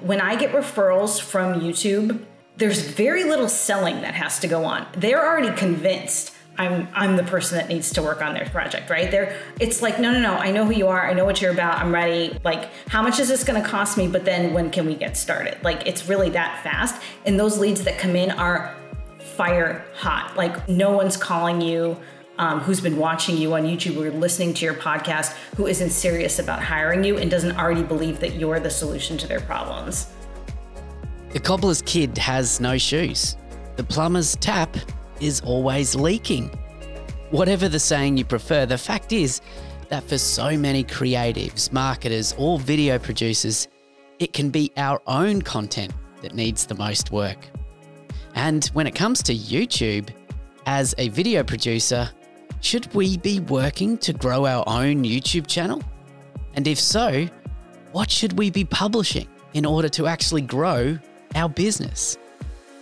When I get referrals from YouTube, there's very little selling that has to go on. They're already convinced I'm I'm the person that needs to work on their project, right? There it's like, no, no, no, I know who you are, I know what you're about, I'm ready. Like, how much is this gonna cost me? But then when can we get started? Like it's really that fast. And those leads that come in are fire hot. Like no one's calling you. Um, who's been watching you on YouTube or listening to your podcast who isn't serious about hiring you and doesn't already believe that you're the solution to their problems. The cobbler's kid has no shoes. The plumber's tap is always leaking. Whatever the saying you prefer, the fact is that for so many creatives, marketers, or video producers, it can be our own content that needs the most work. And when it comes to YouTube, as a video producer, should we be working to grow our own YouTube channel? And if so, what should we be publishing in order to actually grow our business?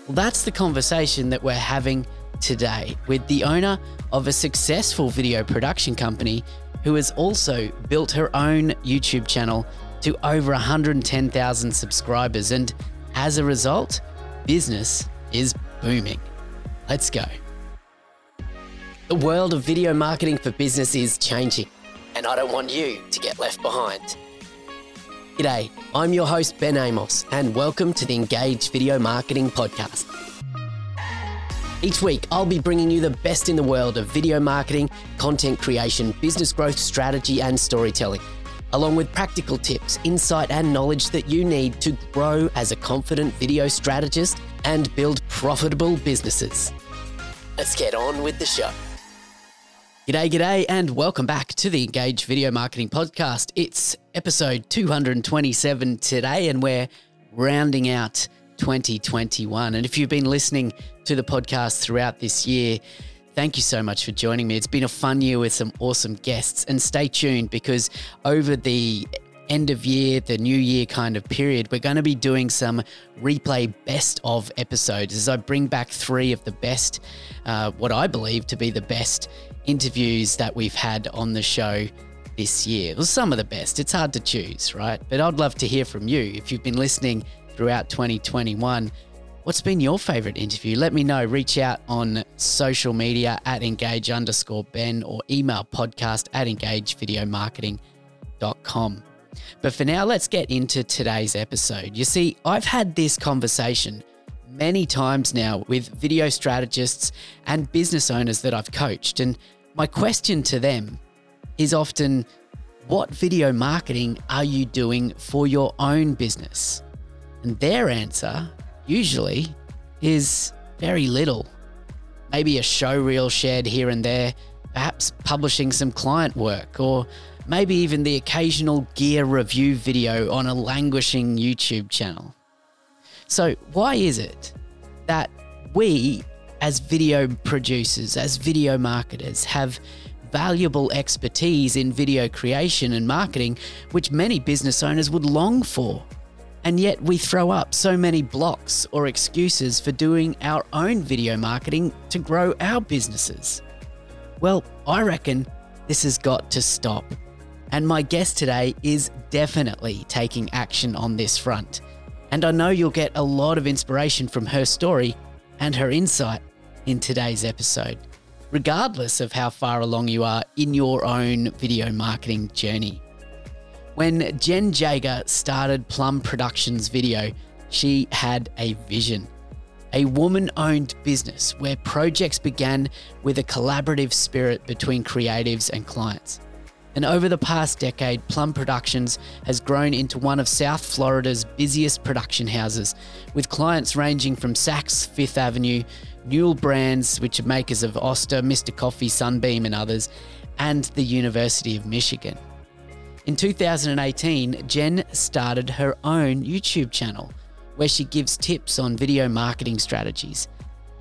Well, that's the conversation that we're having today with the owner of a successful video production company who has also built her own YouTube channel to over 110,000 subscribers. And as a result, business is booming. Let's go. The world of video marketing for business is changing, and I don't want you to get left behind. G'day, I'm your host, Ben Amos, and welcome to the Engage Video Marketing Podcast. Each week, I'll be bringing you the best in the world of video marketing, content creation, business growth strategy, and storytelling, along with practical tips, insight, and knowledge that you need to grow as a confident video strategist and build profitable businesses. Let's get on with the show. G'day, g'day, and welcome back to the Engage Video Marketing Podcast. It's episode 227 today, and we're rounding out 2021. And if you've been listening to the podcast throughout this year, thank you so much for joining me. It's been a fun year with some awesome guests. And stay tuned because over the end of year, the new year kind of period, we're going to be doing some replay best of episodes as I bring back three of the best, uh, what I believe to be the best interviews that we've had on the show this year. Well, some of the best. It's hard to choose, right? But I'd love to hear from you. If you've been listening throughout 2021. What's been your favorite interview? Let me know. Reach out on social media at engage underscore Ben or email podcast at engagevideomarketing.com. But for now, let's get into today's episode. You see, I've had this conversation many times now with video strategists and business owners that I've coached. And my question to them is often what video marketing are you doing for your own business? And their answer, usually, is very little. Maybe a show reel shared here and there, perhaps publishing some client work, or maybe even the occasional gear review video on a languishing YouTube channel. So, why is it that we, as video producers, as video marketers, have valuable expertise in video creation and marketing, which many business owners would long for? And yet we throw up so many blocks or excuses for doing our own video marketing to grow our businesses. Well, I reckon this has got to stop. And my guest today is definitely taking action on this front. And I know you'll get a lot of inspiration from her story and her insight in today's episode, regardless of how far along you are in your own video marketing journey. When Jen Jager started Plum Productions Video, she had a vision. A woman owned business where projects began with a collaborative spirit between creatives and clients. And over the past decade, Plum Productions has grown into one of South Florida's busiest production houses, with clients ranging from Saks Fifth Avenue, Newell Brands, which are makers of Oster, Mr. Coffee, Sunbeam, and others, and the University of Michigan. In 2018, Jen started her own YouTube channel where she gives tips on video marketing strategies.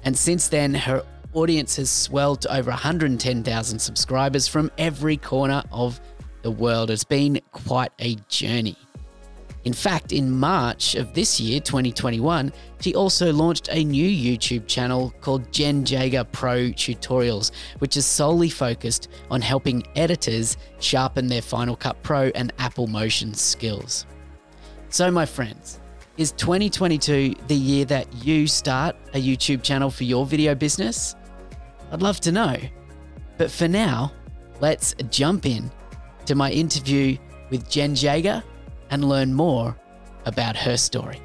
And since then, her audience has swelled to over 110,000 subscribers from every corner of the world. It's been quite a journey. In fact, in March of this year, 2021, she also launched a new YouTube channel called Jen Jager Pro Tutorials, which is solely focused on helping editors sharpen their Final Cut Pro and Apple Motion skills. So, my friends, Is 2022 the year that you start a YouTube channel for your video business? I'd love to know. But for now, let's jump in to my interview with Jen Jager and learn more about her story.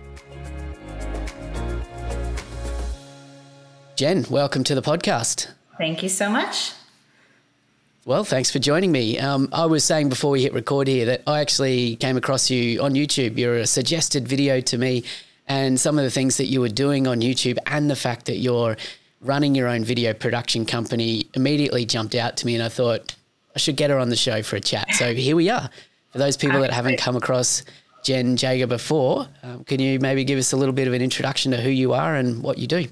Jen, welcome to the podcast. Thank you so much. Well, thanks for joining me. Um, I was saying before we hit record here that I actually came across you on YouTube. You're a suggested video to me, and some of the things that you were doing on YouTube, and the fact that you're running your own video production company immediately jumped out to me. And I thought I should get her on the show for a chat. So here we are. For those people that haven't come across Jen Jager before, um, can you maybe give us a little bit of an introduction to who you are and what you do?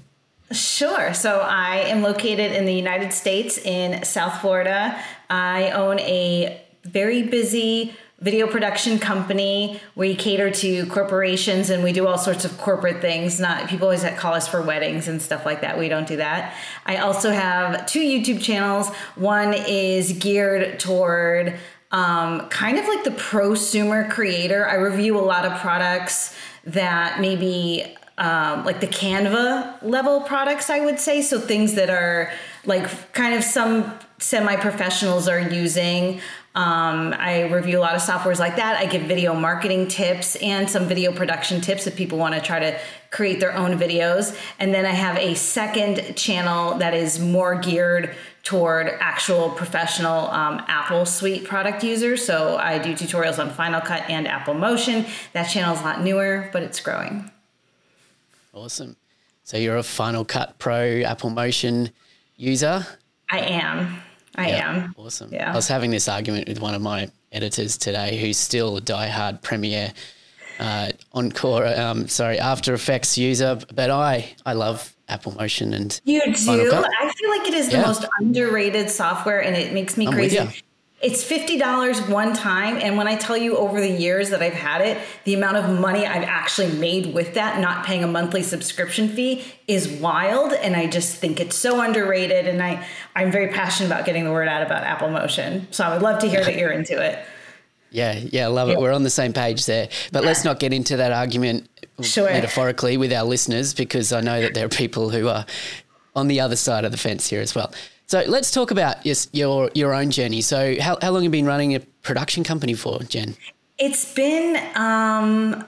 Sure. So I am located in the United States in South Florida. I own a very busy video production company. We cater to corporations and we do all sorts of corporate things. Not people always call us for weddings and stuff like that. We don't do that. I also have two YouTube channels. One is geared toward um, kind of like the prosumer creator. I review a lot of products that maybe um, like the Canva level products, I would say. So things that are like kind of some semi professionals are using. Um, I review a lot of softwares like that. I give video marketing tips and some video production tips if people want to try to create their own videos. And then I have a second channel that is more geared toward actual professional um, Apple Suite product users. So I do tutorials on Final Cut and Apple Motion. That channel is a lot newer, but it's growing. Awesome. So you're a Final Cut Pro Apple Motion user? I am. I yeah, am. Awesome. Yeah. I was having this argument with one of my editors today who's still a diehard Premiere uh, Encore, um, sorry, After Effects user, but I, I love Apple Motion and you do. I feel like it is the most underrated software, and it makes me I'm crazy. It's $50 one time. And when I tell you over the years that I've had it, the amount of money I've actually made with that, not paying a monthly subscription fee, is wild. And I just think it's so underrated. And I, I'm very passionate about getting the word out about Apple Motion. So I would love to hear that you're into it. Yeah, yeah, I love it. We're on the same page there. But let's not get into that argument sure. metaphorically with our listeners because I know that there are people who are on the other side of the fence here as well. So let's talk about yes, your your own journey. So how, how long have you been running a production company for, Jen? It's been um,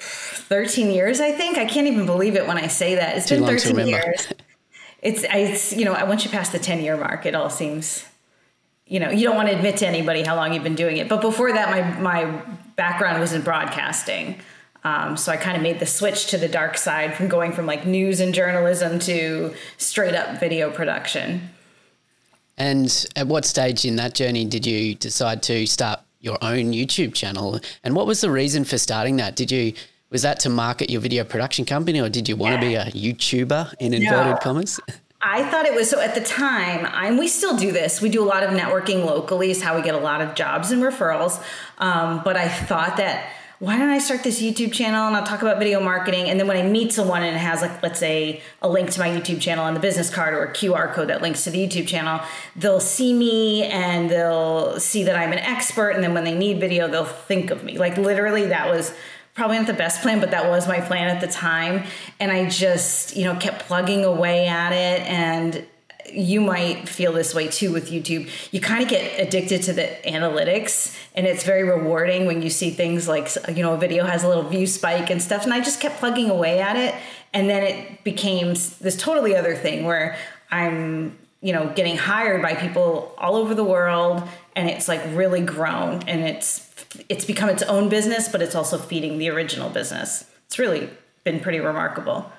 13 years, I think. I can't even believe it when I say that. It's Too been 13 years. It's, it's, you know, once you pass the 10 year mark, it all seems, you know, you don't want to admit to anybody how long you've been doing it. But before that, my, my background was in broadcasting. Um, so I kind of made the switch to the dark side from going from like news and journalism to straight up video production. And at what stage in that journey did you decide to start your own YouTube channel? And what was the reason for starting that? Did you was that to market your video production company, or did you want yeah. to be a YouTuber in inverted no. commas? I thought it was so at the time, and we still do this. We do a lot of networking locally, is how we get a lot of jobs and referrals. Um, but I thought that why don't I start this YouTube channel and I'll talk about video marketing? And then when I meet someone and it has like, let's say a link to my YouTube channel on the business card or a QR code that links to the YouTube channel, they'll see me and they'll see that I'm an expert. And then when they need video, they'll think of me. Like literally that was probably not the best plan, but that was my plan at the time. And I just, you know, kept plugging away at it and you might feel this way too with YouTube. You kind of get addicted to the analytics, and it's very rewarding when you see things like, you know, a video has a little view spike and stuff. And I just kept plugging away at it. And then it became this totally other thing where I'm, you know, getting hired by people all over the world, and it's like really grown and it's it's become its own business, but it's also feeding the original business. It's really been pretty remarkable.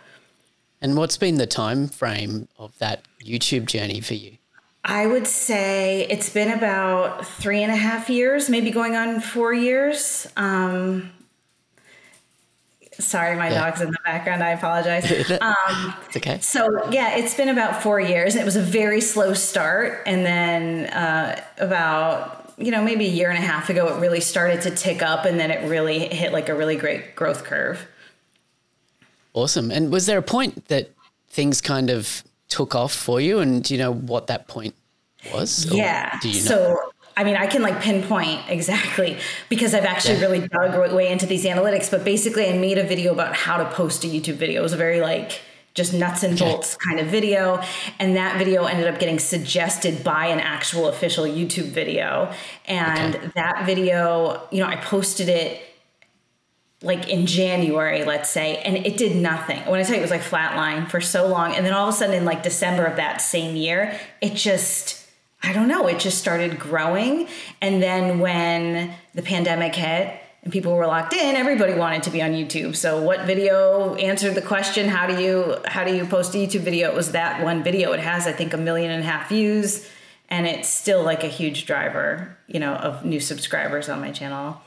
And what's been the time frame of that YouTube journey for you? I would say it's been about three and a half years, maybe going on four years. Um, sorry, my yeah. dog's in the background. I apologize. Um, it's okay. So, yeah, it's been about four years. It was a very slow start. And then uh, about, you know, maybe a year and a half ago, it really started to tick up and then it really hit like a really great growth curve. Awesome. And was there a point that things kind of took off for you? And do you know what that point was? Yeah. You know? So I mean, I can like pinpoint exactly because I've actually Yeah. really dug way into these analytics. But basically, I made a video about how to post a YouTube video. It was a very like just nuts and bolts kind of video. And that video ended up getting suggested by an actual official YouTube video. And Okay. that video, you know, I posted it like in January, let's say, and it did nothing. When I tell you it was like flatline for so long, and then all of a sudden in like December of that same year, it just I don't know, it just started growing. And then when the pandemic hit and people were locked in, everybody wanted to be on YouTube. So what video answered the question, how do you how do you post a YouTube video? It was that one video. It has I think a million and a half views and it's still like a huge driver, you know, of new subscribers on my channel.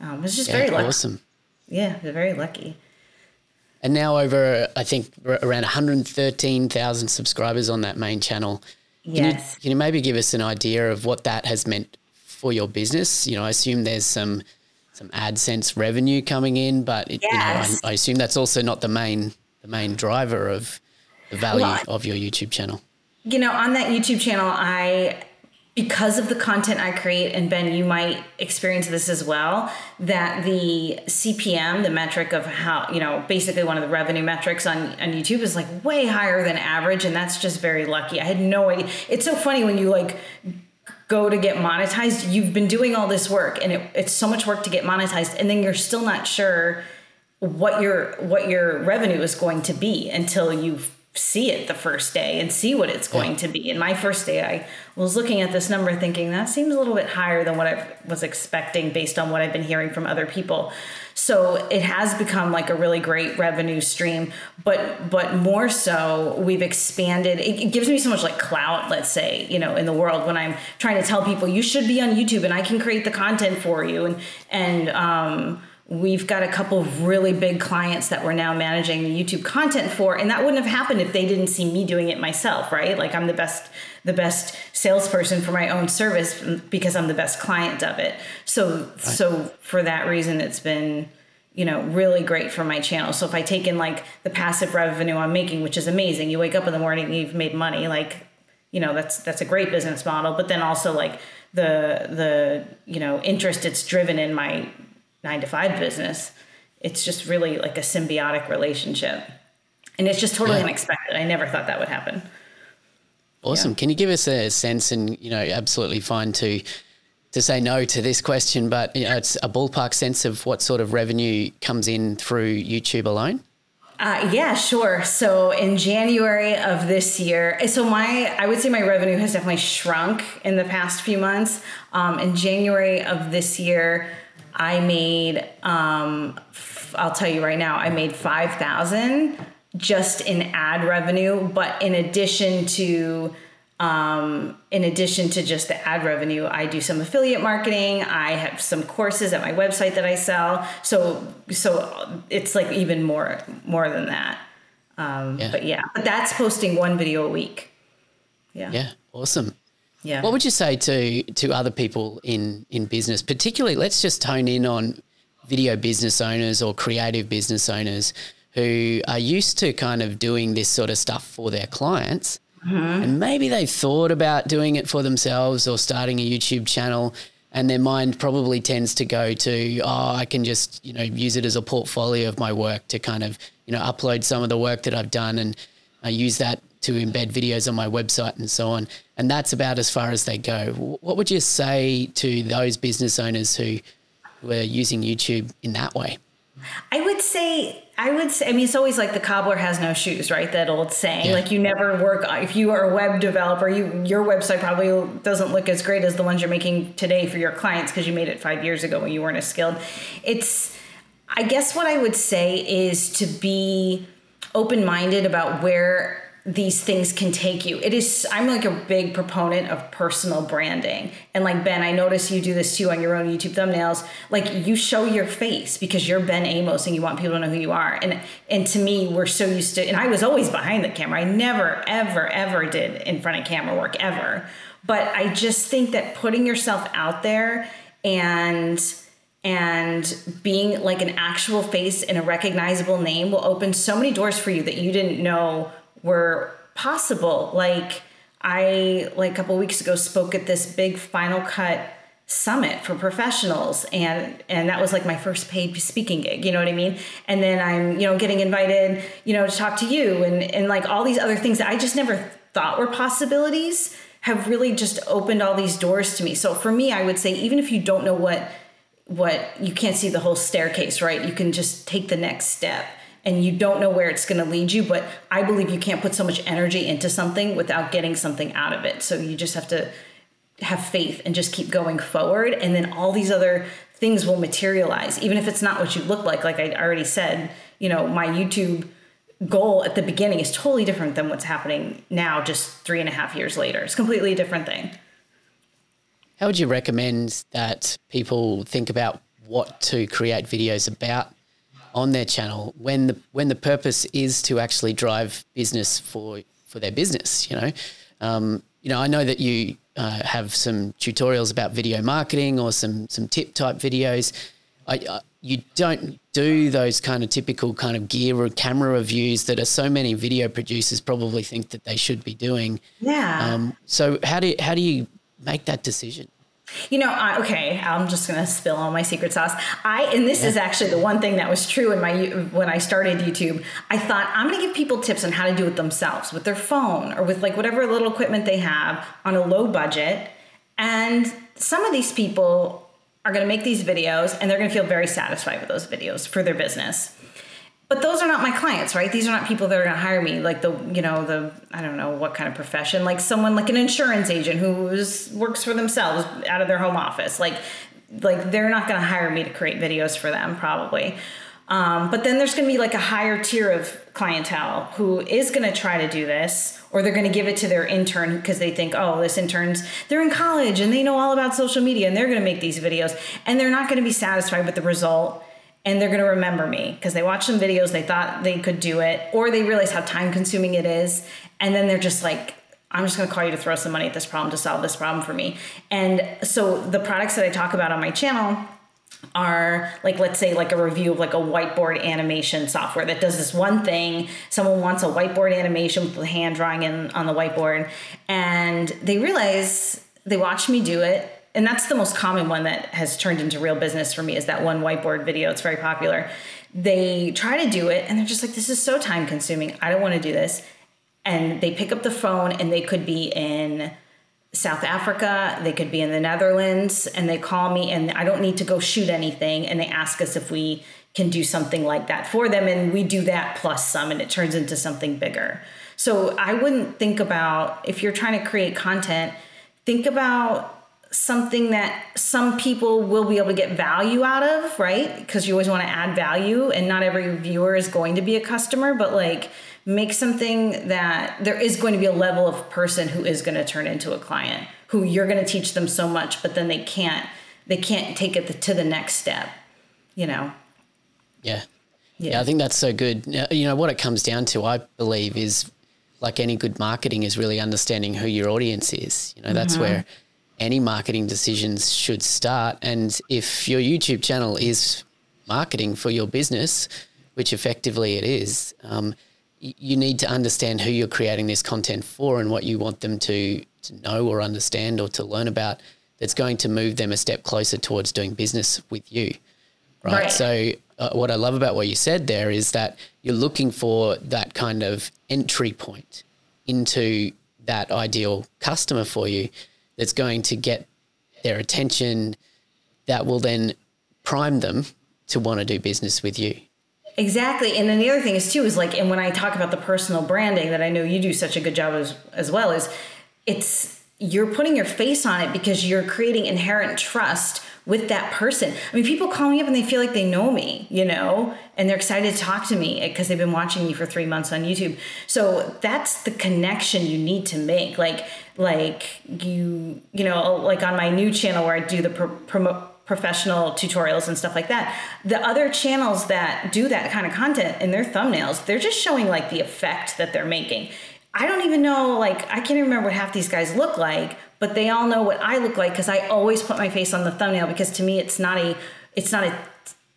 Um, it's just Yeah, very lucky. awesome. Yeah, they're very lucky. And now over, I think, around 113,000 subscribers on that main channel. Can you- Yes. Can you, maybe give us an idea of what that has meant for your business? You know, I assume there's some some AdSense revenue coming in, but it, Yes. you know, I, I assume that's also not the main the main driver of the value Well, of your YouTube channel. You know, on that YouTube channel, I because of the content I create, and Ben, you might experience this as well, that the CPM, the metric of how, you know, basically one of the revenue metrics on, on YouTube is like way higher than average. And that's just very lucky. I had no idea. It's so funny when you like go to get monetized, you've been doing all this work and it, it's so much work to get monetized. And then you're still not sure what your what your revenue is going to be until you see it the first day and see what it's going to be. And my first day, I was looking at this number thinking that seems a little bit higher than what I was expecting based on what I've been hearing from other people. So it has become like a really great revenue stream, but but more so we've expanded. It, it gives me so much like clout, let's say, you know, in the world when I'm trying to tell people you should be on YouTube and I can create the content for you and and um We've got a couple of really big clients that we're now managing the YouTube content for, and that wouldn't have happened if they didn't see me doing it myself, right? Like I'm the best, the best salesperson for my own service because I'm the best client of it. So, so for that reason, it's been, you know, really great for my channel. So if I take in like the passive revenue I'm making, which is amazing, you wake up in the morning and you've made money, like you know that's that's a great business model but then also like the the you know interest it's driven in my nine to five business it's just really like a symbiotic relationship and it's just totally Yeah. unexpected i never thought that would happen Awesome. Can you give us a sense, and you know, absolutely fine to to say no to this question, but you know, it's a ballpark sense of what sort of revenue comes in through YouTube alone. Uh, yeah, sure. So in January of this year, so my I would say my revenue has definitely shrunk in the past few months. Um, in January of this year, I made um, f- I'll tell you right now, I made five thousand just in ad revenue. But in addition to um, in addition to just the ad revenue, I do some affiliate marketing. I have some courses at my website that I sell. So so it's like even more more than that. Um, Yeah. But yeah, but that's posting one video a week. Yeah. Yeah, awesome. Yeah. What would you say to to other people in in business, particularly? Let's just hone in on video business owners or creative business owners who are used to kind of doing this sort of stuff for their clients, mm-hmm. and maybe they thought about doing it for themselves or starting a YouTube channel. And their mind probably tends to go to, oh, I can just, you know, use it as a portfolio of my work to kind of, you know, upload some of the work that I've done and I use that to embed videos on my website and so on. And that's about as far as they go. What would you say to those business owners who were using YouTube in that way? I would say, I would say, I mean, it's always like the cobbler has no shoes, right? That old saying. Yeah. Like you never work. Uh, if you are a web developer, you your website probably doesn't look as great as the ones you're making today for your clients because you made it five years ago when you weren't as skilled. It's, I guess, what I would say is to be open minded about where these things can take you. It is I'm like a big proponent of personal branding. And like Ben, I notice you do this too on your own YouTube thumbnails. Like you show your face because you're Ben Amos and you want people to know who you are. And and to me, we're so used to and I was always behind the camera. I never ever ever did in front of camera work ever. But I just think that putting yourself out there and and being like an actual face and a recognizable name will open so many doors for you that you didn't know were possible. Like I like a couple weeks ago spoke at this big Final Cut summit for professionals and and that was like my first paid speaking gig you know what i mean? And then i'm you know getting invited you know to talk to you and and like all these other things that i just never thought were possibilities have really just opened all these doors to me. So for me i would say even if you don't know what what you can't see the whole staircase right? You can just take the next step and you don't know where it's going to lead you but i believe you can't put so much energy into something without getting something out of it. So you just have to have faith and just keep going forward. And then all these other things will materialize even if it's not what you look like. Like i already said you know my youtube goal at the beginning is totally different than what's happening now just three and a half years later. It's completely a different thing. How would you recommend that people think about what to create videos about on their channel when the when the purpose is to actually drive business for for their business you know um, you know i know that you uh, have some tutorials about video marketing or some some tip type videos. I, uh, you don't do those kind of typical kind of gear or camera reviews that are so many video producers probably think that they should be doing. Yeah. Um, so how do how do you make that decision? You know, I, okay, I'm just gonna spill all my secret sauce. I and this yeah. is actually the one thing that was true in my when I started YouTube. I thought I'm gonna give people tips on how to do it themselves with their phone or with like whatever little equipment they have on a low budget. And some of these people are gonna make these videos and they're gonna feel very satisfied with those videos for their business but those are not my clients right? These are not people that are going to hire me like the you know the i don't know what kind of profession like someone like an insurance agent who works for themselves out of their home office. Like like they're not going to hire me to create videos for them probably. Um, but then there's going to be like a higher tier of clientele who is going to try to do this or they're going to give it to their intern because they think oh this intern's they're in college and they know all about social media and they're going to make these videos. And they're not going to be satisfied with the result and they're going to remember me because they watched some videos they thought they could do it or they realize how time consuming it is and then they're just like i'm just going to call you to throw some money at this problem to solve this problem for me. And so the products that i talk about on my channel are like let's say like a review of like a whiteboard animation software that does this one thing. Someone wants a whiteboard animation with the hand drawing in on the whiteboard and they realize they watch me do it and that's the most common one that has turned into real business for me is that one whiteboard video. It's very popular. They try to do it and they're just like this is so time consuming. I don't want to do this. And they pick up the phone and they could be in south africa they could be in the netherlands and they call me and i don't need to go shoot anything and they ask us if we can do something like that for them and we do that plus some and it turns into something bigger. So i wouldn't think about if you're trying to create content think about something that some people will be able to get value out of, right? Because you always want to add value, and not every viewer is going to be a customer, but like make something that there is going to be a level of person who is going to turn into a client who you're going to teach them so much but then they can't they can't take it to the next step you know? Yeah. Yeah, yeah. I think that's so good. You know what it comes down to i believe is like any good marketing is really understanding who your audience is. You know that's mm-hmm. where any marketing decisions should start. And if your YouTube channel is marketing for your business, which effectively it is, um, you need to understand who you're creating this content for and what you want them to, to know or understand or to learn about that's going to move them a step closer towards doing business with you. Right. right. So, uh, what I love about what you said there is that you're looking for that kind of entry point into that ideal customer for you that's going to get their attention that will then prime them to want to do business with you. Exactly. And then the other thing is too is like and when I talk about the personal branding that I know you do such a good job as as well is it's you're putting your face on it because you're creating inherent trust with that person. I mean, people call me up and they feel like they know me, you know, and they're excited to talk to me because they've been watching me for three months on YouTube. So that's the connection you need to make. Like, like you, you know, like on my new channel where I do the pro- promote professional tutorials and stuff like that. The other channels that do that kind of content in their thumbnails, they're just showing like the effect that they're making. I don't even know, like, I can't remember what half these guys look like, but they all know what I look like because I always put my face on the thumbnail because to me it's not a it's not a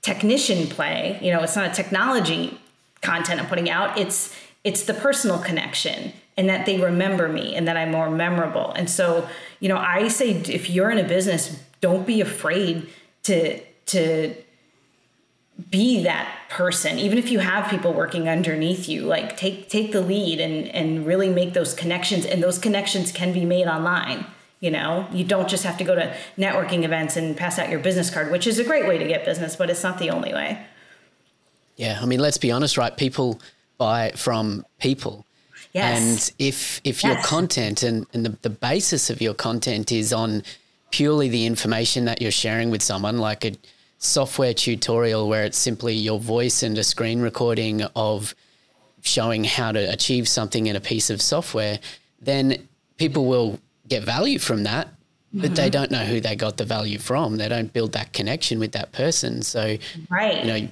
technician play, you know, it's not a technology content I'm putting out. It's it's the personal connection and that they remember me and that I'm more memorable. And so, you know, I say if you're in a business, don't be afraid to to be that person even if you have people working underneath you like take take the lead and and really make those connections and those connections can be made online you know you don't just have to go to networking events and pass out your business card which is a great way to get business but it's not the only way yeah i mean let's be honest right people buy from people yes. and if if yes. your content and, and the, the basis of your content is on purely the information that you're sharing with someone like a software tutorial where it's simply your voice and a screen recording of showing how to achieve something in a piece of software, then people will get value from that, but mm-hmm. they don't know who they got the value from. They don't build that connection with that person. So, right. you know,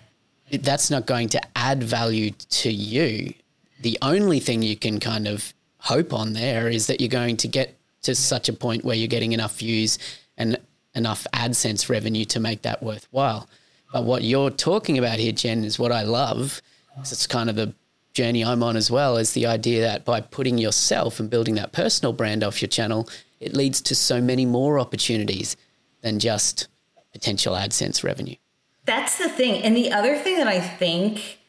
that's not going to add value to you. The only thing you can kind of hope on there is that you're going to get to such a point where you're getting enough views and enough AdSense revenue to make that worthwhile. But what you're talking about here, Jen, is what I love. It's kind of the journey I'm on as well, is the idea that by putting yourself and building that personal brand off your channel, it leads to so many more opportunities than just potential AdSense revenue. That's the thing. And the other thing that I think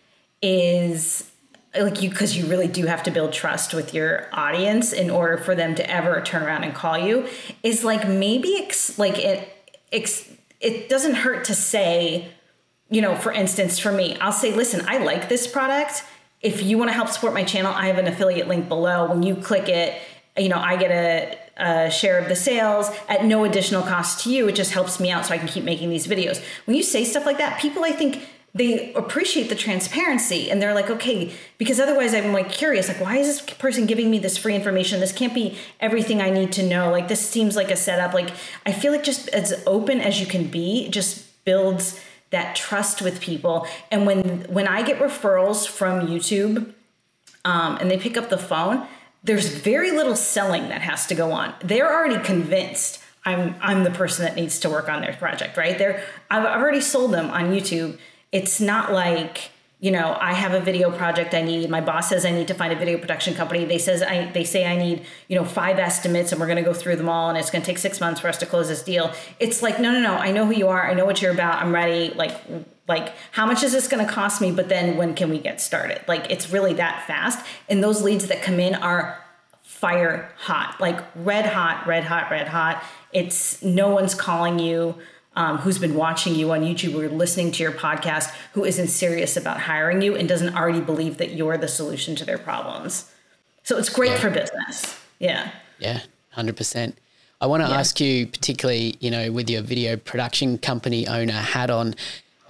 is like you because you really do have to build trust with your audience in order for them to ever turn around and call you is like maybe ex, like it ex, it doesn't hurt to say you know for instance for me i'll say listen i like this product. If you want to help support my channel i have an affiliate link below. When you click it you know i get a, a share of the sales at no additional cost to you. It just helps me out so i can keep making these videos. When you say stuff like that people i think they appreciate the transparency and they're like okay because otherwise i'm like curious like why is this person giving me this free information? This can't be everything i need to know. Like this seems like a setup. Like i feel like just as open as you can be just builds that trust with people. And when when i get referrals from youtube um, and they pick up the phone there's very little selling that has to go on. They're already convinced i'm i'm the person that needs to work on their project right? They're i've already sold them on youtube it's not like you know i have a video project i need my boss says i need to find a video production company they says i they say i need you know five estimates and we're going to go through them all and it's going to take six months for us to close this deal. It's like no no no i know who you are i know what you're about i'm ready like like how much is this going to cost me? But then when can we get started? Like it's really that fast and those leads that come in are fire hot like red hot red hot red hot. It's no one's calling you um, who's been watching you on YouTube or listening to your podcast who isn't serious about hiring you and doesn't already believe that you're the solution to their problems. So it's great yeah. for business. Yeah. Yeah, 100%. I want to yeah. ask you, particularly, you know, with your video production company owner hat on,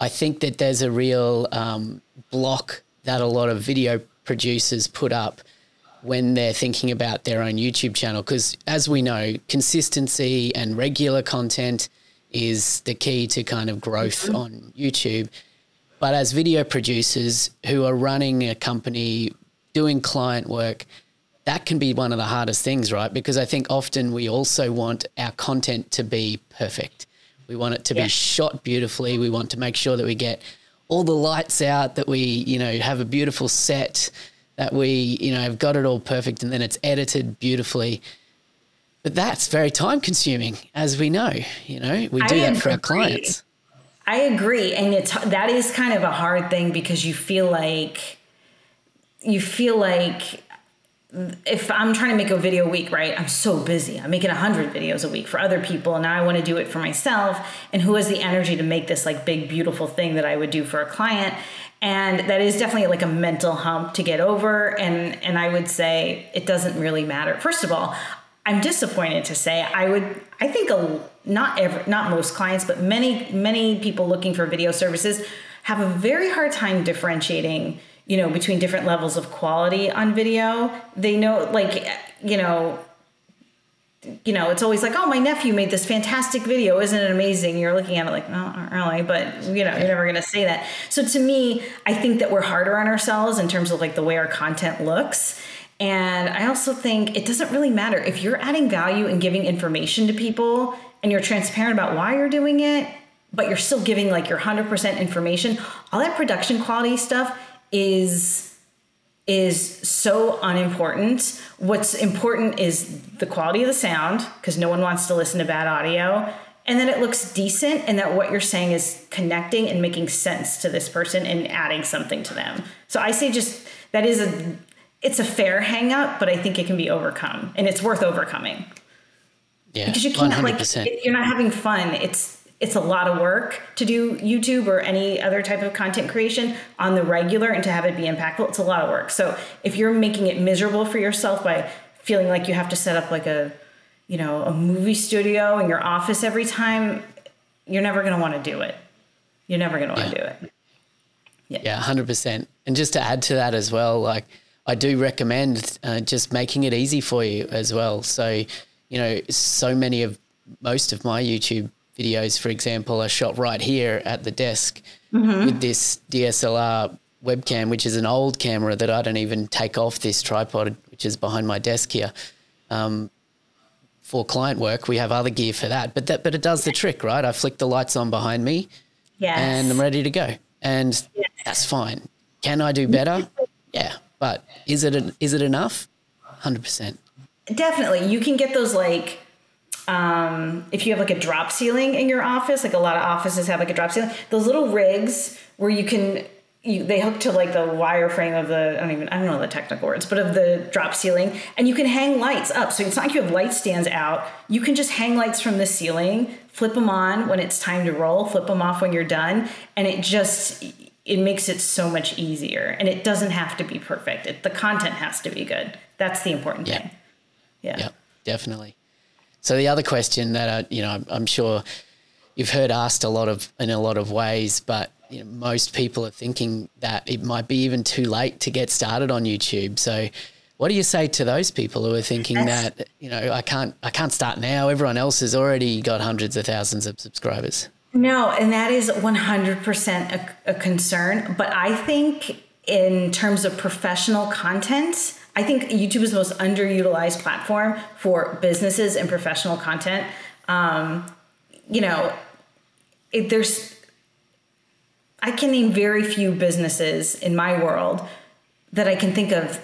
I think that there's a real um, block that a lot of video producers put up when they're thinking about their own YouTube channel. Because as we know, consistency and regular content is the key to kind of growth mm-hmm. on YouTube. But as video producers who are running a company, doing client work, that can be one of the hardest things, right? Because I think often we also want our content to be perfect. We want it to yeah. be shot beautifully. We want to make sure that we get all the lights out, that we, you know, have a beautiful set, that we, you know, have got it all perfect and then it's edited beautifully. But that's very time consuming, as we know. You know, we do I that for our clients. I agree, and it's that is kind of a hard thing because you feel like you feel like if I'm trying to make a video a week, right? I'm so busy. I'm making 100 videos a week for other people and now I want to do it for myself and who has the energy to make this like big beautiful thing that I would do for a client? And that is definitely like a mental hump to get over and and I would say it doesn't really matter. First of all, I'm disappointed to say I would I think a not every not most clients but many many people looking for video services have a very hard time differentiating you know between different levels of quality on video. They know like you know you know it's always like oh my nephew made this fantastic video. Isn't it amazing? You're looking at it like no not really but you know you're never going to say that. So to me i think that we're harder on ourselves in terms of like the way our content looks and I also think it doesn't really matter if you're adding value and giving information to people and you're transparent about why you're doing it, but you're still giving like your 100% information. All that production quality stuff is is so unimportant. What's important is the quality of the sound, because no one wants to listen to bad audio. And then it looks decent, and that what you're saying is connecting and making sense to this person and adding something to them. So I say just that is a it's a fair hang up, but I think it can be overcome and it's worth overcoming. Yeah. Because you can't 100%. like if you're not having fun. It's it's a lot of work to do YouTube or any other type of content creation on the regular and to have it be impactful. It's a lot of work. So if you're making it miserable for yourself by feeling like you have to set up like a you know a movie studio in your office every time, you're never going to want to do it. You're never going to want to do it. Yeah. Yeah, hundred percent. And just to add to that as well, like I do recommend uh, just making it easy for you as well. So, you know, so many of most of my YouTube videos, for example, are shot right here at the desk with this DSLR webcam, which is an old camera that I don't even take off this tripod, which is behind my desk here. Um, for client work, we have other gear for that, but that but it does the trick, right? I flick the lights on behind me, Yes. and I'm ready to go. And that's fine. Can I do better? Yeah. But is it is it enough? Hundred percent. Definitely. You can get those like um, if you have like a drop ceiling in your office, like a lot of offices have like a drop ceiling, those little rigs where you can you, they hook to like the wire frame of the I don't even I don't know the technical words, but of the drop ceiling, and you can hang lights up. So it's not like you have light stands out. You can just hang lights from the ceiling, flip them on when it's time to roll, flip them off when you're done, and it just it makes it so much easier. And it doesn't have to be perfect. It, the content has to be good. That's the important Yeah. thing. Yeah. Yeah, definitely. So the other question that I, you know, I'm- I'm sure you've heard asked a lot of in a lot of ways, but you know, most people are thinking that it might be even too late to get started on YouTube. So, what do you say to those people who are thinking that you know I can't I can't start now? Everyone else has already got hundreds of thousands of subscribers. No, and that is 100% a, a concern. But I think, in terms of professional content, I think YouTube is the most underutilized platform for businesses and professional content. Um, you know, it, there's, I can name very few businesses in my world that I can think of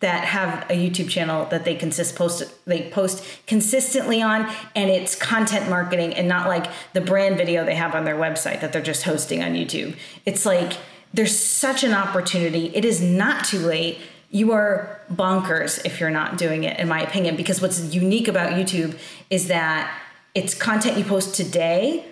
that have a YouTube channel that they consist post they post consistently on and it's content marketing and not like the brand video they have on their website that they're just hosting on YouTube. It's like there's such an opportunity. It is not too late. You are bonkers if you're not doing it in my opinion because what's unique about YouTube is that it's content you post today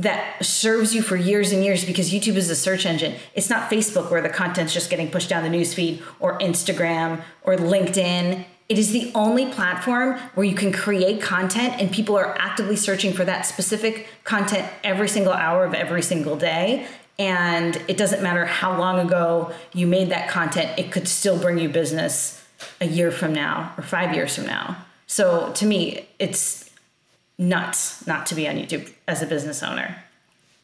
that serves you for years and years because YouTube is a search engine. It's not Facebook where the content's just getting pushed down the newsfeed or Instagram or LinkedIn. It is the only platform where you can create content and people are actively searching for that specific content every single hour of every single day. And it doesn't matter how long ago you made that content, it could still bring you business a year from now or five years from now. So to me, it's nuts not to be on YouTube as a business owner.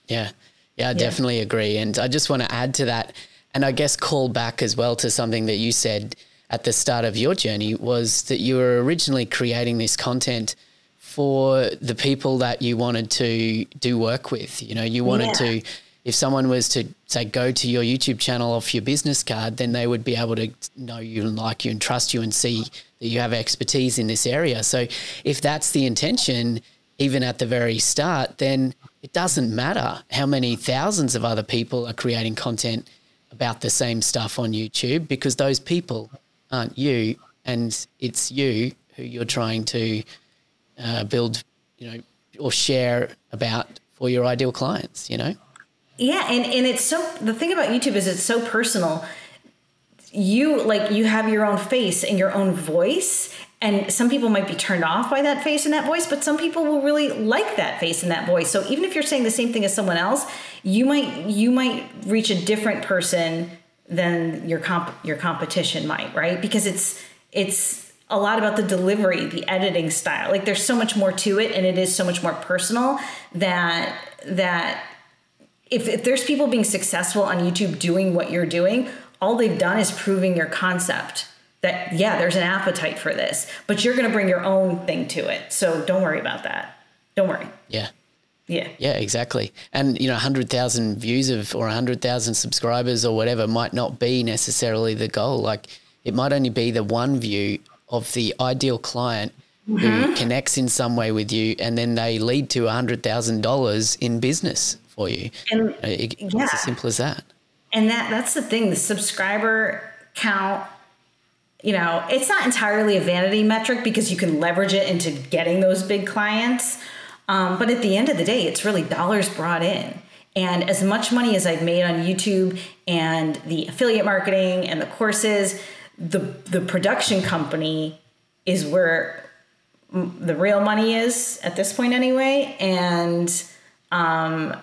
Yeah. Yeah, I definitely agree. And I just want to add to that and I guess call back as well to something that you said at the start of your journey was that you were originally creating this content for the people that you wanted to do work with. You know, you wanted Yeah. to if someone was to say go to your YouTube channel off your business card, then they would be able to know you and like you and trust you and see that you have expertise in this area. So if that's the intention, even at the very start, then it doesn't matter how many thousands of other people are creating content about the same stuff on YouTube because those people aren't you, and it's you who you're trying to uh, build, you know, or share about for your ideal clients. You know. Yeah, and and it's so the thing about YouTube is it's so personal. You like you have your own face and your own voice and some people might be turned off by that face and that voice, but some people will really like that face and that voice. So even if you're saying the same thing as someone else, you might you might reach a different person than your comp your competition might, right? Because it's it's a lot about the delivery, the editing style. Like there's so much more to it and it is so much more personal that that if, if there's people being successful on YouTube doing what you're doing, all they've done is proving your concept that, yeah, there's an appetite for this, but you're going to bring your own thing to it. So don't worry about that. Don't worry. Yeah. Yeah. Yeah, exactly. And you know, hundred thousand views of or hundred thousand subscribers or whatever might not be necessarily the goal. Like it might only be the one view of the ideal client who Mm-hmm. connects in some way with you, and then they lead to hundred thousand dollars in business for you. And Uh, it- yeah. It's as simple as that. and that that's the thing the subscriber count you know it's not entirely a vanity metric because you can leverage it into getting those big clients um, but at the end of the day it's really dollars brought in and as much money as i've made on youtube and the affiliate marketing and the courses the the production company is where the real money is at this point anyway and um,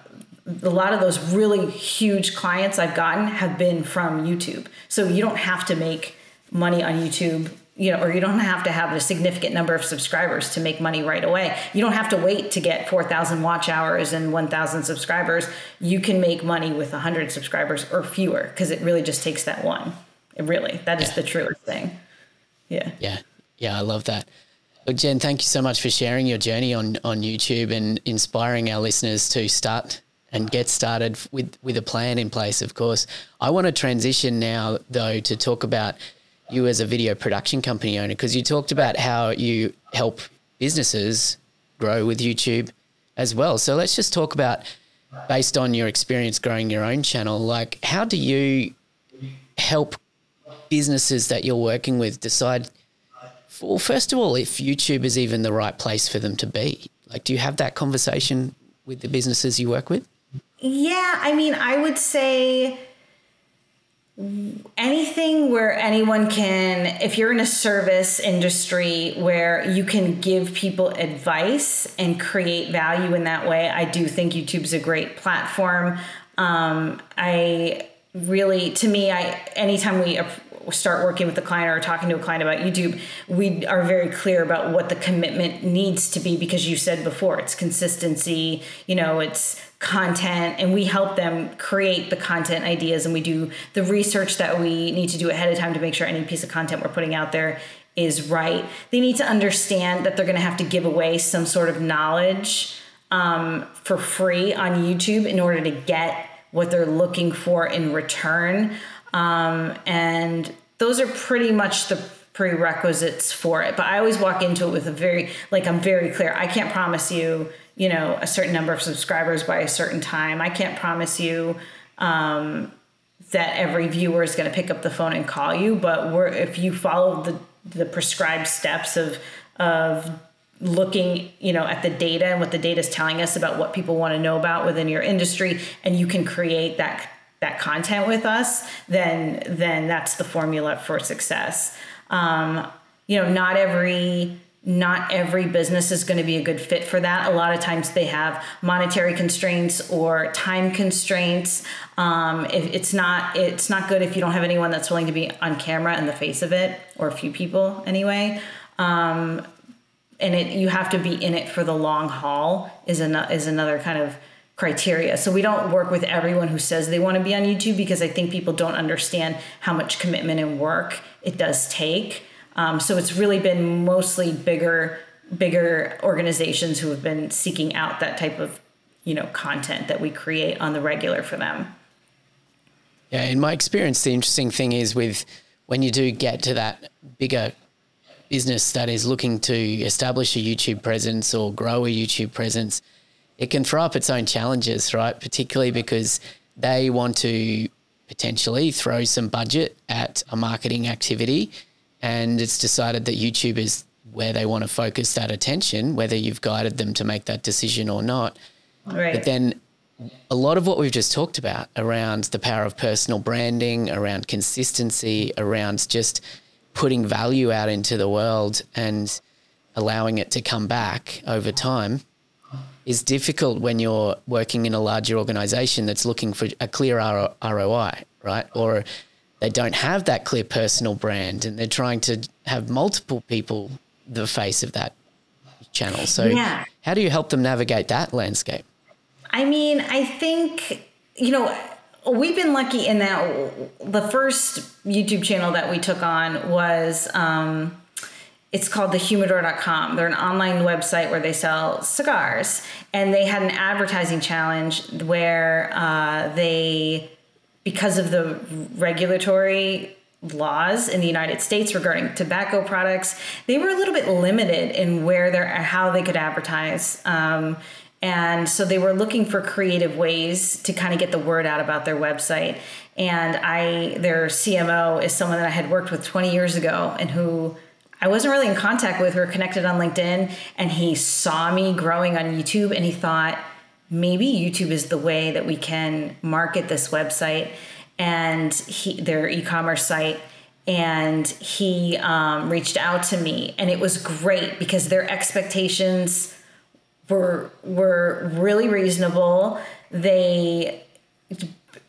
a lot of those really huge clients I've gotten have been from YouTube. So you don't have to make money on YouTube, you know, or you don't have to have a significant number of subscribers to make money right away. You don't have to wait to get 4,000 watch hours and 1,000 subscribers. You can make money with 100 subscribers or fewer because it really just takes that one. It really, that is the truest thing. Yeah. Yeah, yeah, I love that. Jen, thank you so much for sharing your journey on on YouTube and inspiring our listeners to start and get started with with a plan in place. Of course, I want to transition now though to talk about you as a video production company owner because you talked about how you help businesses grow with YouTube as well. So let's just talk about based on your experience growing your own channel, like how do you help businesses that you're working with decide well, first of all, if YouTube is even the right place for them to be, like, do you have that conversation with the businesses you work with? Yeah, I mean, I would say anything where anyone can, if you're in a service industry where you can give people advice and create value in that way, I do think YouTube's a great platform. Um, I really, to me, I anytime we start working with a client or talking to a client about YouTube, we are very clear about what the commitment needs to be because you said before it's consistency, you know, it's content, and we help them create the content ideas and we do the research that we need to do ahead of time to make sure any piece of content we're putting out there is right. They need to understand that they're going to have to give away some sort of knowledge um, for free on YouTube in order to get what they're looking for in return. Um, and those are pretty much the prerequisites for it. But I always walk into it with a very, like, I'm very clear. I can't promise you, you know, a certain number of subscribers by a certain time. I can't promise you, um, that every viewer is going to pick up the phone and call you. But we're, if you follow the, the prescribed steps of, of looking you know at the data and what the data is telling us about what people want to know about within your industry and you can create that that content with us then then that's the formula for success. Um, you know not every not every business is going to be a good fit for that. A lot of times they have monetary constraints or time constraints. Um, if it's not it's not good if you don't have anyone that's willing to be on camera in the face of it or a few people anyway. Um, and it you have to be in it for the long haul is an, is another kind of criteria. So we don't work with everyone who says they want to be on YouTube because I think people don't understand how much commitment and work it does take. Um, so it's really been mostly bigger bigger organizations who have been seeking out that type of you know content that we create on the regular for them. Yeah, in my experience, the interesting thing is with when you do get to that bigger business that is looking to establish a YouTube presence or grow a YouTube presence, it can throw up its own challenges, right? Particularly because they want to potentially throw some budget at a marketing activity and it's decided that YouTube is where they want to focus that attention, whether you've guided them to make that decision or not. Right. But then a lot of what we've just talked about around the power of personal branding, around consistency, around just putting value out into the world and allowing it to come back over time is difficult when you're working in a larger organization that's looking for a clear ROI, right? Or they don't have that clear personal brand and they're trying to have multiple people the face of that channel. So, Yeah. how do you help them navigate that landscape? I mean, I think, you know, we've been lucky in that the first YouTube channel that we took on was um, it's called thehumidor.com. They're an online website where they sell cigars. And they had an advertising challenge where uh, they, because of the regulatory laws in the United States regarding tobacco products, they were a little bit limited in where they're how they could advertise. Um, and so they were looking for creative ways to kind of get the word out about their website. And I, their CMO is someone that I had worked with 20 years ago and who I wasn't really in contact with. We were connected on LinkedIn, and he saw me growing on YouTube, and he thought maybe YouTube is the way that we can market this website and he, their e-commerce site. And he um, reached out to me, and it was great because their expectations were were really reasonable. They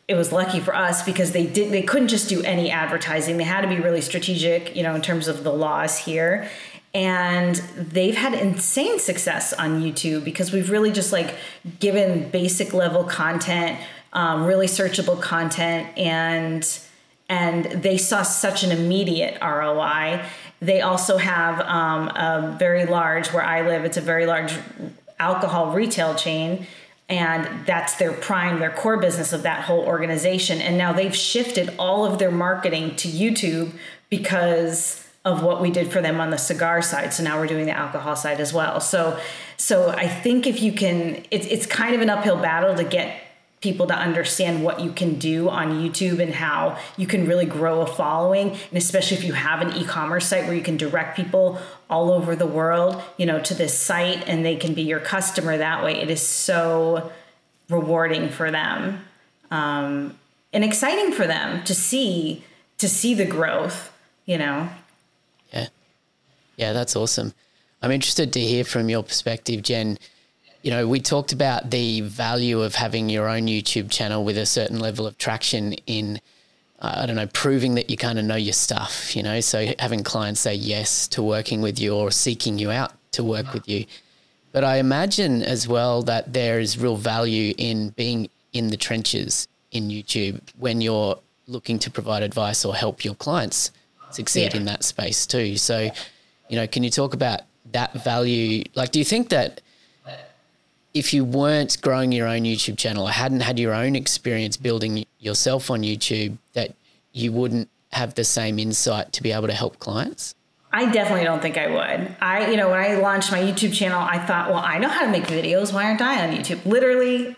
it was lucky for us because they did they couldn't just do any advertising. They had to be really strategic, you know, in terms of the laws here. And they've had insane success on YouTube because we've really just like given basic level content, um, really searchable content, and and they saw such an immediate ROI. They also have um, a very large, where I live, it's a very large alcohol retail chain and that's their prime their core business of that whole organization. And now they've shifted all of their marketing to youtube because of what we did for them on the cigar side. So now we're doing the alcohol side as well. So so i think if you can it's, it's kind of an uphill battle to get people to understand what you can do on YouTube and how you can really grow a following and especially if you have an e-commerce site where you can direct people all over the world, you know, to this site and they can be your customer that way. It is so rewarding for them. Um, and exciting for them to see to see the growth, you know. Yeah. Yeah, that's awesome. I'm interested to hear from your perspective, Jen you know, we talked about the value of having your own YouTube channel with a certain level of traction in, uh, I don't know, proving that you kind of know your stuff, you know, so having clients say yes to working with you or seeking you out to work with you. But I imagine as well that there is real value in being in the trenches in YouTube when you're looking to provide advice or help your clients succeed yeah. in that space too. So, you know, can you talk about that value? Like, do you think that if you weren't growing your own YouTube channel or hadn't had your own experience building yourself on YouTube, that you wouldn't have the same insight to be able to help clients? I definitely don't think I would. I, you know, when I launched my YouTube channel, I thought, well, I know how to make videos. Why aren't I on YouTube? Literally,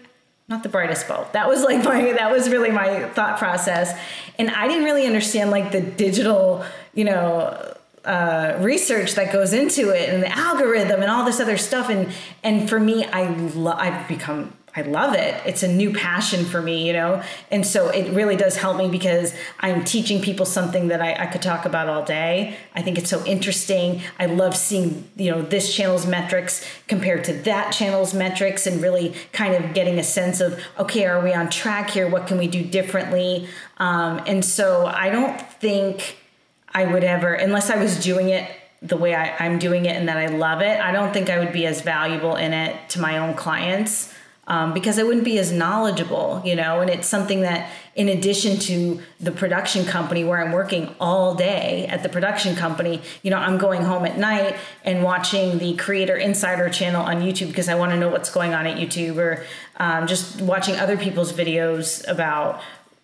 not the brightest bulb. That was like my, that was really my thought process. And I didn't really understand like the digital, you know, uh, research that goes into it and the algorithm and all this other stuff and and for me I lo- I've become I love it. It's a new passion for me, you know? And so it really does help me because I'm teaching people something that I, I, could talk about all day. I think it's so interesting. I love seeing, you know, this channel's metrics compared to that channel's metrics and really kind of getting a sense of, okay, are we on track here? What can we do differently? Um, and so I don't think I would ever, unless I was doing it the way I, am doing it and that I love it, I don't think I would be as valuable in it to my own clients um, because I wouldn't be as knowledgeable, you know. And it's something that, in addition to the production company where I'm working all day at the production company, you know, I'm going home at night and watching the Creator Insider channel on YouTube because I want to know what's going on at YouTube or um, just watching other people's videos about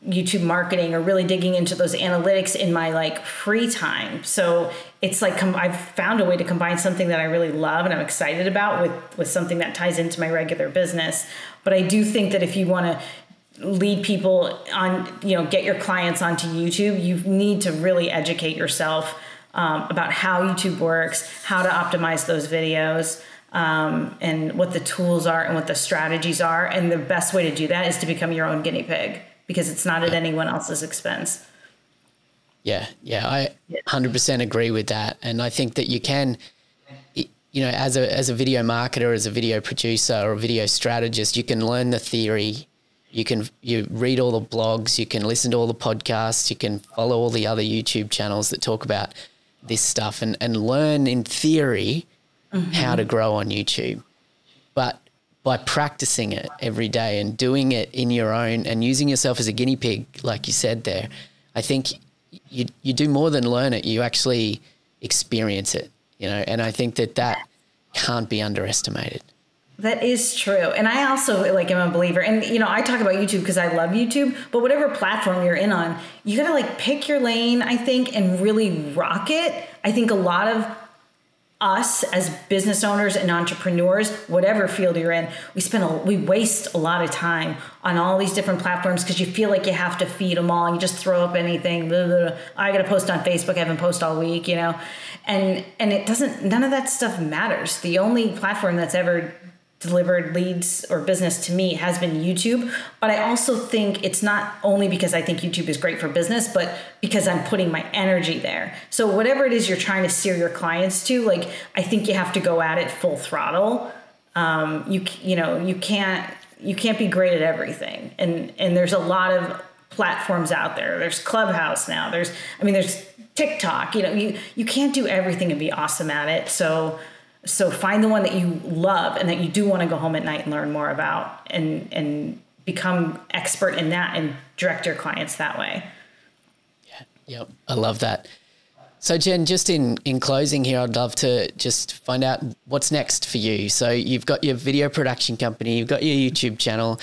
YouTube marketing or really digging into those analytics in my like free time. So it's like com- I've found a way to combine something that I really love and I'm excited about with with something that ties into my regular business. But I do think that if you want to lead people on, you know, get your clients onto YouTube, you need to really educate yourself um, about how YouTube works, how to optimize those videos. Um, and what the tools are and what the strategies are. And the best way to do that is to become your own guinea pig because it's not at anyone else's expense. Yeah, yeah, I 100% agree with that, and I think that you can, you know, as a as a video marketer, as a video producer, or a video strategist, you can learn the theory. You can you read all the blogs, you can listen to all the podcasts, you can follow all the other YouTube channels that talk about this stuff, and and learn in theory mm-hmm. how to grow on YouTube. But by practicing it every day and doing it in your own and using yourself as a guinea pig, like you said there, I think you you do more than learn it. You actually experience it. you know, and I think that that can't be underestimated. That is true. And I also like am a believer. And you know, I talk about YouTube because I love YouTube, but whatever platform you're in on, you got to like pick your lane, I think, and really rock it. I think a lot of us as business owners and entrepreneurs, whatever field you're in, we spend a, we waste a lot of time on all these different platforms because you feel like you have to feed them all you just throw up anything. Blah, blah, blah. I got to post on Facebook. I haven't posted all week, you know, and and it doesn't. None of that stuff matters. The only platform that's ever delivered leads or business to me has been YouTube. But I also think it's not only because I think YouTube is great for business, but because I'm putting my energy there. So whatever it is you're trying to steer your clients to, like I think you have to go at it full throttle. Um, you you know you can't you can't be great at everything, and and there's a lot of platforms out there. There's Clubhouse now. There's I mean there's TikTok. You know you you can't do everything and be awesome at it. So so find the one that you love and that you do want to go home at night and learn more about and and become expert in that and direct your clients that way. Yeah. Yep. I love that. So Jen, just in in closing here, I'd love to just find out what's next for you. So you've got your video production company, you've got your YouTube channel.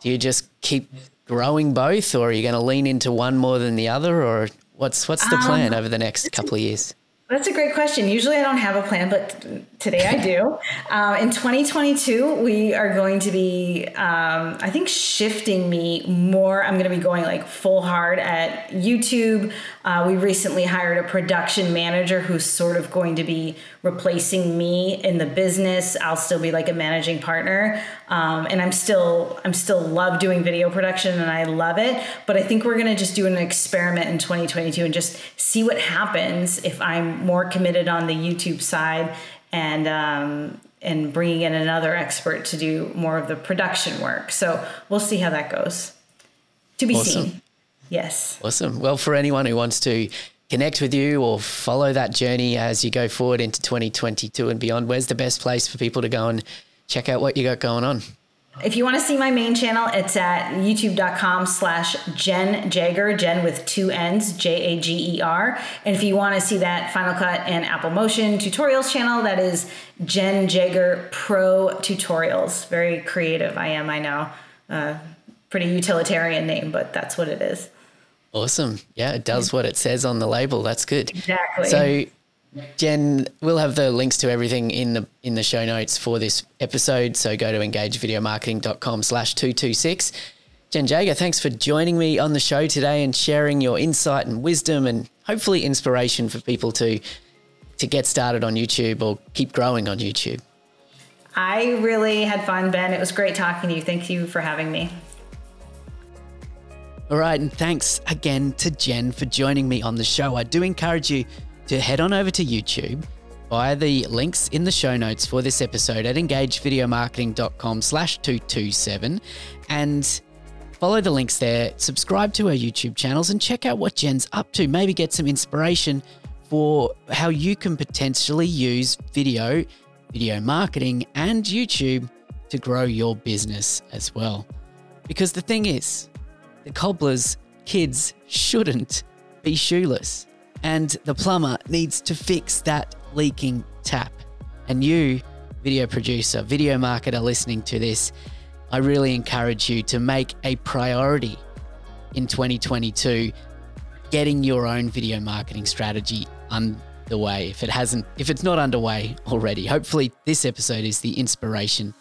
Do you just keep growing both or are you going to lean into one more than the other or what's what's the plan um, over the next couple of years? That's a great question. Usually I don't have a plan, but today I do. Uh, in 2022, we are going to be, um, I think, shifting me more. I'm going to be going like full hard at YouTube. Uh, we recently hired a production manager who's sort of going to be replacing me in the business. I'll still be like a managing partner, um, and I'm still I'm still love doing video production and I love it. But I think we're going to just do an experiment in 2022 and just see what happens if I'm more committed on the YouTube side and um, and bringing in another expert to do more of the production work. So we'll see how that goes. To be awesome. seen. Yes. Awesome. Well, for anyone who wants to connect with you or follow that journey as you go forward into 2022 and beyond, where's the best place for people to go and check out what you got going on? If you want to see my main channel, it's at youtube.com slash Jen Jager, Jen with two N's, J A G E R. And if you want to see that Final Cut and Apple Motion tutorials channel, that is Jen Jager Pro Tutorials. Very creative, I am, I know. Uh, pretty utilitarian name, but that's what it is. Awesome. Yeah, it does what it says on the label. That's good. Exactly. So Jen, we'll have the links to everything in the in the show notes for this episode. So go to engagevideomarketing.com slash 226. Jen Jager, thanks for joining me on the show today and sharing your insight and wisdom and hopefully inspiration for people to to get started on YouTube or keep growing on YouTube. I really had fun, Ben. It was great talking to you. Thank you for having me. All right, and thanks again to Jen for joining me on the show. I do encourage you to head on over to YouTube via the links in the show notes for this episode at engagevideomarketing.com slash 227 and follow the links there, subscribe to our YouTube channels and check out what Jen's up to. Maybe get some inspiration for how you can potentially use video, video marketing and YouTube to grow your business as well. Because the thing is, the cobbler's kids shouldn't be shoeless and the plumber needs to fix that leaking tap. And you, video producer, video marketer listening to this, I really encourage you to make a priority in 2022 getting your own video marketing strategy underway. If it hasn't, if it's not underway already, hopefully this episode is the inspiration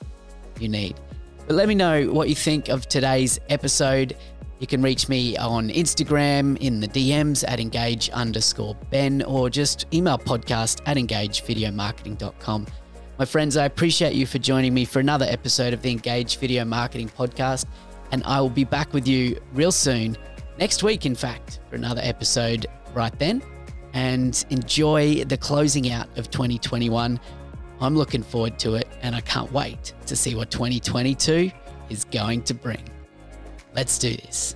you need. But let me know what you think of today's episode. You can reach me on Instagram in the DMs at engage underscore Ben or just email podcast at engagevideomarketing.com. My friends, I appreciate you for joining me for another episode of the Engage Video Marketing Podcast. And I will be back with you real soon, next week, in fact, for another episode right then. And enjoy the closing out of 2021. I'm looking forward to it, and I can't wait to see what 2022 is going to bring. Let's do this.